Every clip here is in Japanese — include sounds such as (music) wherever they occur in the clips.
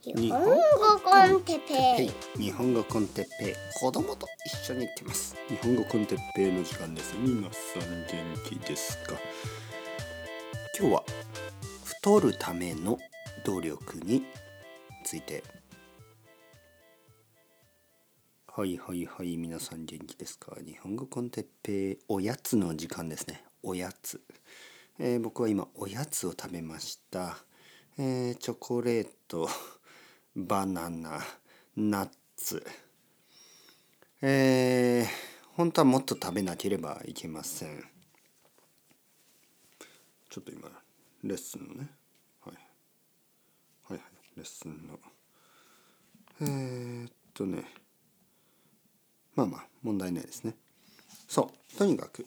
日本語コンテッペイ。日本語コンテッペイ。子供と一緒に行ってます。日本語コンテッペイの時間です。皆さん元気ですか？今日は太るための努力について。はいはいはい皆さん元気ですか？日本語コンテッペイおやつの時間ですね。おやつ、えー、僕は今おやつを食べました。えー、チョコレート。バナナナッツ。えー、本当はもっと食べなければいけません。ちょっと今レッスンのね。はい。はいはいレッスンの。えー、っとね。まあまあ問題ないですね。そうとにかく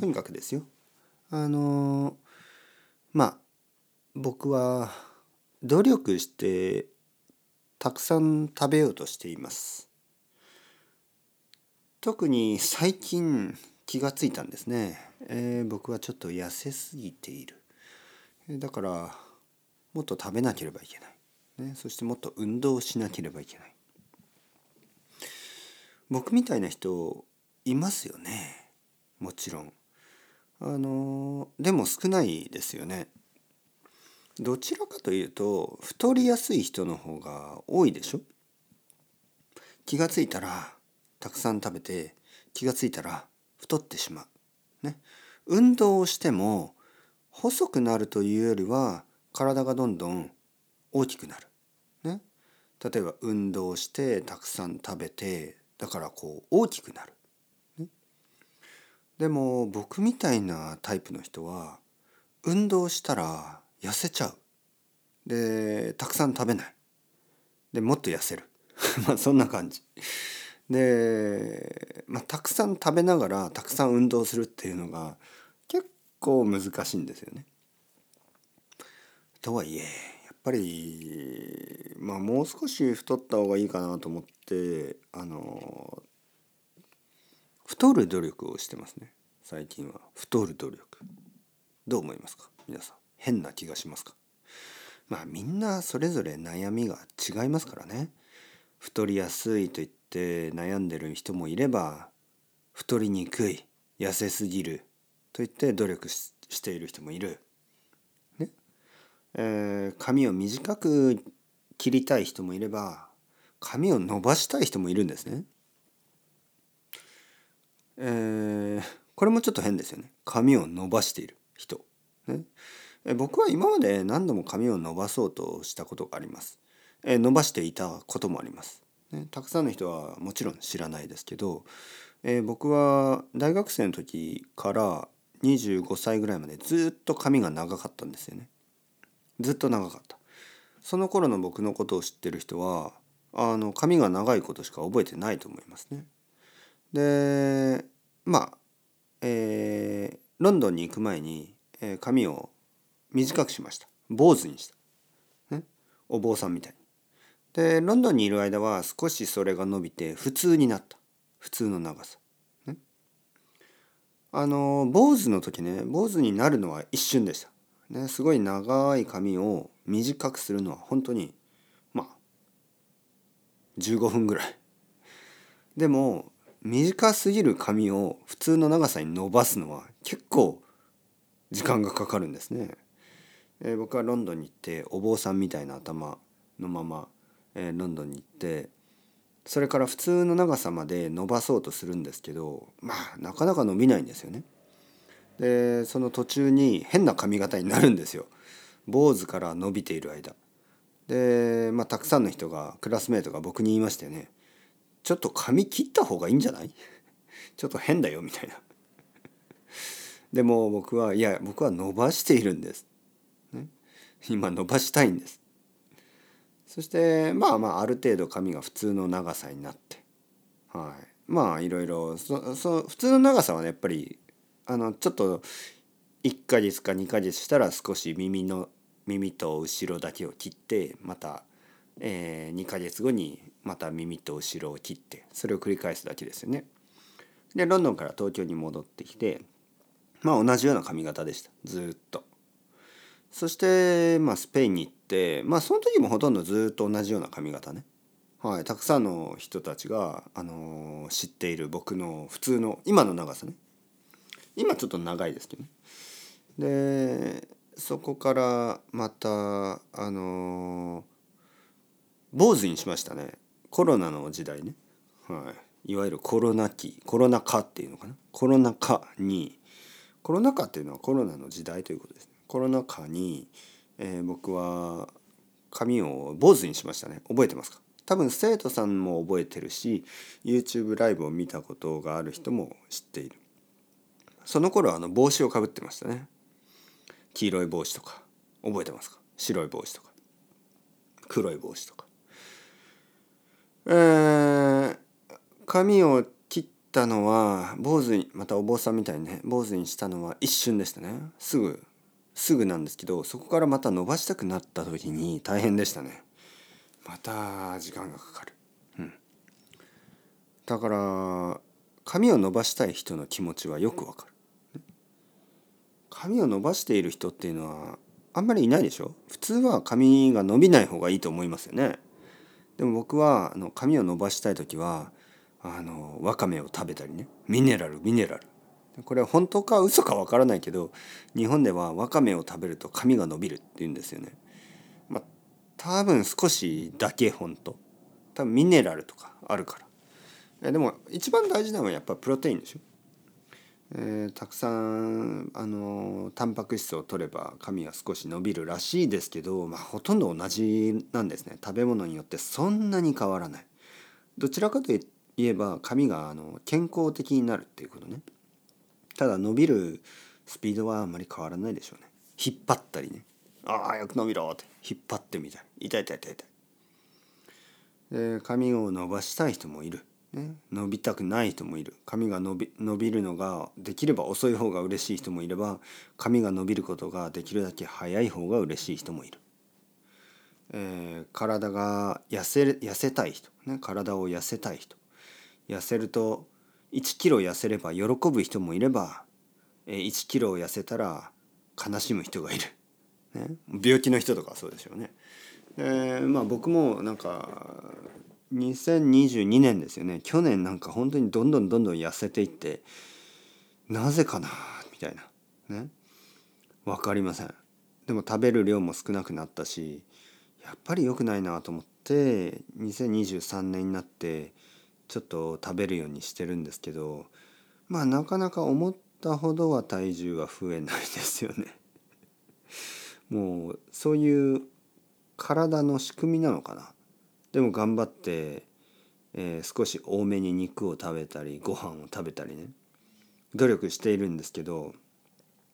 とにかくですよ。あのー、まあ僕は努力してたくさん食べようとしています。特に最近気がついたんですね、えー、僕はちょっと痩せすぎている。だからもっと食べなければいけない、ね、そしてもっと運動しなければいけない。僕みたいな人いますよね。もちろん。あのでも少ないですよね。どちらかというと太りやすい人の方が多いでしょ？気がついたらたくさん食べて気がついたら太ってしまう。ね、運動をしても細くなるというよりは体がどんどん大きくなる。ね、例えば運動してたくさん食べてだからこう大きくなる。ね、でも僕みたいなタイプの人は運動したら痩せちゃう。でたくさん食べない。でもっと痩せる。(laughs) まあそんな感じ。で、まあ、たくさん食べながらたくさん運動するっていうのが結構難しいんですよね。とはいえやっぱりまあもう少し太った方がいいかなと思ってあの太る努力をしてますね。最近は。太る努力。どう思いますか？皆さん。変な気がしますか？まあみんなそれぞれ悩みが違いますからね太りやすいと言って悩んでる人もいれば太りにくい痩せすぎると言って努力している人もいる。ねえー、髪を短く切りたい人もいれば髪を伸ばしたい人もいるんですね。えー、これもちょっと変ですよね。髪を伸ばしている人。ね、僕は今まで何度も髪を伸ばそうとしたことがあります。伸ばしていたこともあります。たくさんの人はもちろん知らないですけど、え僕は大学生の時から25歳ぐらいまでずっと髪が長かったんですよね。ずっと長かった。その頃の僕のことを知ってる人はあの髪が長いことしか覚えてないと思いますね。でまあ、えー、ロンドンに行く前に、えー、髪を短くしました。坊主にした、ね、お坊さんみたいに。でロンドンにいる間は少しそれが伸びて普通になった。普通の長さ、ね、あの坊主の時ね坊主になるのは一瞬でした、ね、すごい長い髪を短くするのは本当にまあ15分ぐらい。でも短すぎる髪を普通の長さに伸ばすのは結構時間がかかるんですね。えー、僕はロンドンに行ってお坊さんみたいな頭のまま、えー、ロンドンに行ってそれから普通の長さまで伸ばそうとするんですけどまあなかなか伸びないんですよね。でその途中に変な髪型になるんですよ坊主から伸びている間。でまあたくさんの人がクラスメートが僕に言いましたよね。ちょっと髪切った方がいいんじゃない？(laughs) ちょっと変だよみたいな。でも僕はいや僕は伸ばしているんです今伸ばしたいんですそしてまあまあある程度髪が普通の長さになってはいまあいろいろそそ普通の長さはねやっぱりあのちょっと1ヶ月か2ヶ月したら少し耳の耳と後ろだけを切ってまた、えー、2ヶ月後にまた耳と後ろを切ってそれを繰り返すだけですよね。でロンドンから東京に戻ってきてまあ同じような髪型でしたずっと。そして、まあ、スペインに行ってまあその時もほとんどずっと同じような髪型ね、はい、たくさんの人たちが、あのー知っている僕の普通の今の長さね。今ちょっと長いですけどね。でそこからまたあのー坊主にしましたね。コロナの時代ね、はい、いわゆるコロナ期コロナ禍っていうのかな。コロナ禍に。コロナ禍っていうのはコロナの時代ということですね。コロナ禍に、えー僕は髪を坊主にしましたね。覚えてますか？多分生徒さんも覚えてるし YouTube ライブを見たことがある人も知っている。その頃あの帽子をかぶってましたね。黄色い帽子とか。覚えてますか？白い帽子とか。黒い帽子とか。えー髪を切ったのは坊主にまたお坊さんみたいにね坊主にしたのは一瞬でしたね。すぐすぐなんですけどそこからまた伸ばしたくなった時に大変でしたね。また時間がかかる。うん。だから髪を伸ばしたい人の気持ちはよくわかる。髪を伸ばしている人っていうのはあんまりいないでしょ？普通は髪が伸びない方がいいと思いますよね。でも僕はあの髪を伸ばしたい時はあのわかめを食べたりね。ミネラルミネラル。これは本当か嘘かわからないけど日本ではわかめを食べると髪が伸びるって言うんですよね。まあ多分少しだけ本当。多分ミネラルとかあるから。でも一番大事なのはやっぱプロテインでしょ。えーたくさんあのタンパク質を取れば髪は少し伸びるらしいですけど、まあ、ほとんど同じなんですね。食べ物によってそんなに変わらない。どちらかといえば髪があの健康的になるっていうことね。ただ伸びるスピードはあまり変わらないでしょうね。引っ張ったりね。ああ早く伸びろって。引っ張ってみたい痛い痛い痛い痛い。で髪を伸ばしたい人もいる、ね、伸びたくない人もいる。髪が伸び伸びるのができれば遅い方が嬉しい人もいれば髪が伸びることができるだけ早い方が嬉しい人もいる、えー体が痩せ痩せたい人、ね、体を痩せたい人。痩せると1キロ痩せれば喜ぶ人もいれば1キロ痩せたら悲しむ人がいる、ね、病気の人とかそうでしょうね。えまあ僕もなんか2022年ですよね。去年なんか本当にどんどんどんどん痩せていってなぜかなみたいな。ね。分かりません。でも食べる量も少なくなったしやっぱり良くないなと思って2023年になってちょっと食べるようにしてるんですけどまあなかなか思ったほどは体重は増えないですよね。(laughs) もうそういう体の仕組みなのかな。でも頑張って、えー少し多めに肉を食べたりご飯を食べたりね努力しているんですけど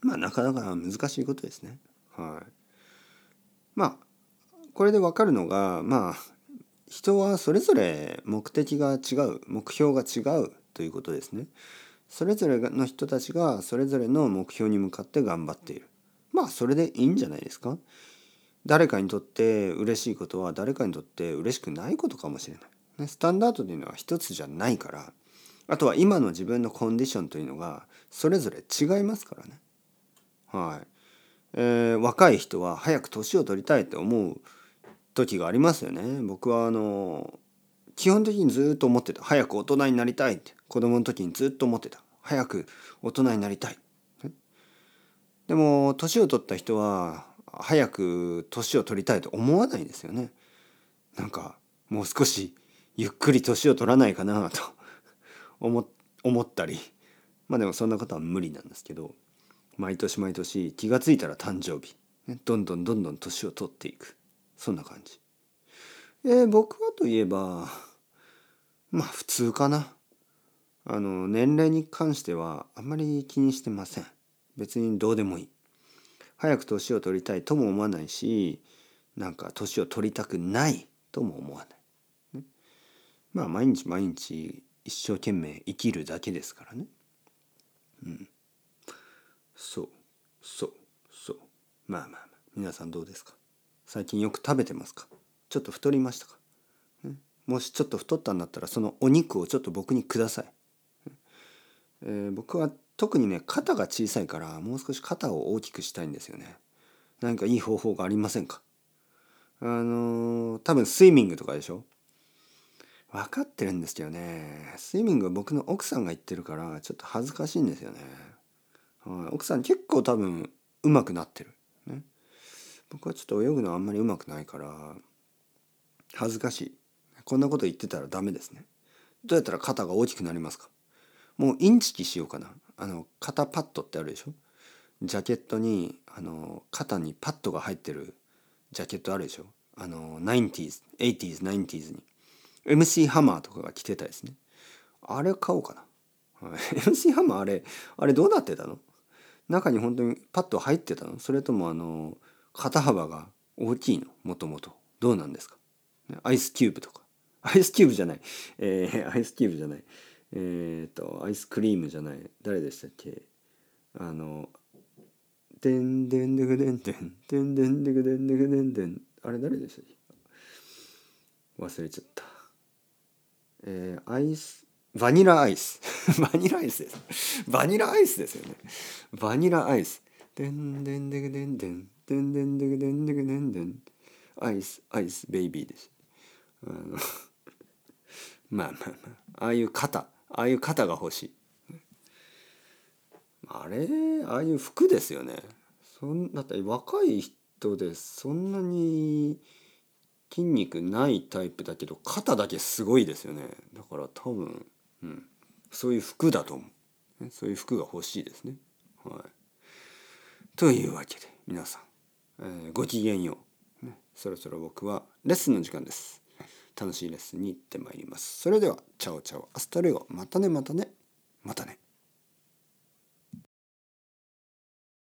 まあなかなか難しいことですね。はい、まあこれで分かるのがまあ人はそれぞれ目的が違う目標が違うということですね。それぞれの人たちがそれぞれの目標に向かって頑張っている。まあそれでいいんじゃないですか。誰かにとって嬉しいことは誰かにとって嬉しくないことかもしれない。ね、スタンダードというのは一つじゃないからあとは今の自分のコンディションというのがそれぞれ違いますからね。はいえー若い人は早く年を取りたいって思う時がありますよね。僕はあの基本的にずっと思ってた。早く大人になりたいって。子供の時にずっと思ってた。早く大人になりたい。でも年を取った人は早く年を取りたいと思わないですよね。なんかもう少しゆっくり年を取らないかなと。思ったり。まあでもそんなことは無理なんですけど。毎年毎年気がついたら誕生日、どんどんどんどん年を取っていく。そんな感じ。えー僕はといえば (laughs) まあ普通かな。あの年齢に関してはあんまり気にしてません。別にどうでもいい。早く年を取りたいとも思わないしなんか年を取りたくないとも思わない。ねまあ毎日毎日一生懸命生きるだけですからね。うん。そうそうそう。まあまあまあ皆さんどうですか？最近よく食べてますか？ちょっと太りましたか、ねもしちょっと太ったんだったらそのお肉をちょっと僕にください。えー僕は特にね肩が小さいからもう少し肩を大きくしたいんですよね。何かいい方法がありませんか？あのー多分スイミングとかでしょ？分かってるんですけどね。スイミングは僕の奥さんが言ってるからちょっと恥ずかしいんですよね、はい、奥さん結構多分上手くなってる、僕はちょっと泳ぐのあんまり上手くないから恥ずかしい。こんなこと言ってたらダメですね。どうやったら肩が大きくなりますか？もうインチキしようかな。あの肩パッドってあるでしょ？ジャケットにあの肩にパッドが入ってるジャケットあるでしょ？あの 90s、80s、90s に。MC ハマーとかが着てたですね。あれ買おうかな、(laughs) MC ハマーあれあれどうなってたの？中に本当にパッド入ってたの？それともあの肩幅が大きいの？もともとどうなんですか？アイスキューブとか。(laughs) アイスキューブじゃない、えー、アイスキューブじゃない。えっ、とアイスクリームじゃない。誰でしたっけ？あの「でんでんでぐでんでん。でんでんでぐでんでぐでんでん」あれ誰でしたっけ？忘れちゃった。えー、アイスバニラアイス。(laughs) バニラアイスです。バニラアイスですよね。バニラアイス。でんでんでぐでんでん。でんでんでぐでんでぐでんでんアイスアイスベイビーです。あの (laughs) まあまあまあああいう肩ああいう肩が欲しい。あれああいう服ですよね。そんだって若い人でそんなに筋肉ないタイプだけど肩だけすごいですよね。だから多分、うん、そういう服だと思う。そういう服が欲しいですね。はい。というわけで皆さん、えー、ごきげんよう、ね、そろそろ僕はレッスンの時間です。楽しいレッスンに行ってまいります。それではチャオチャオ。 Hasta luego。またねまたね。またね。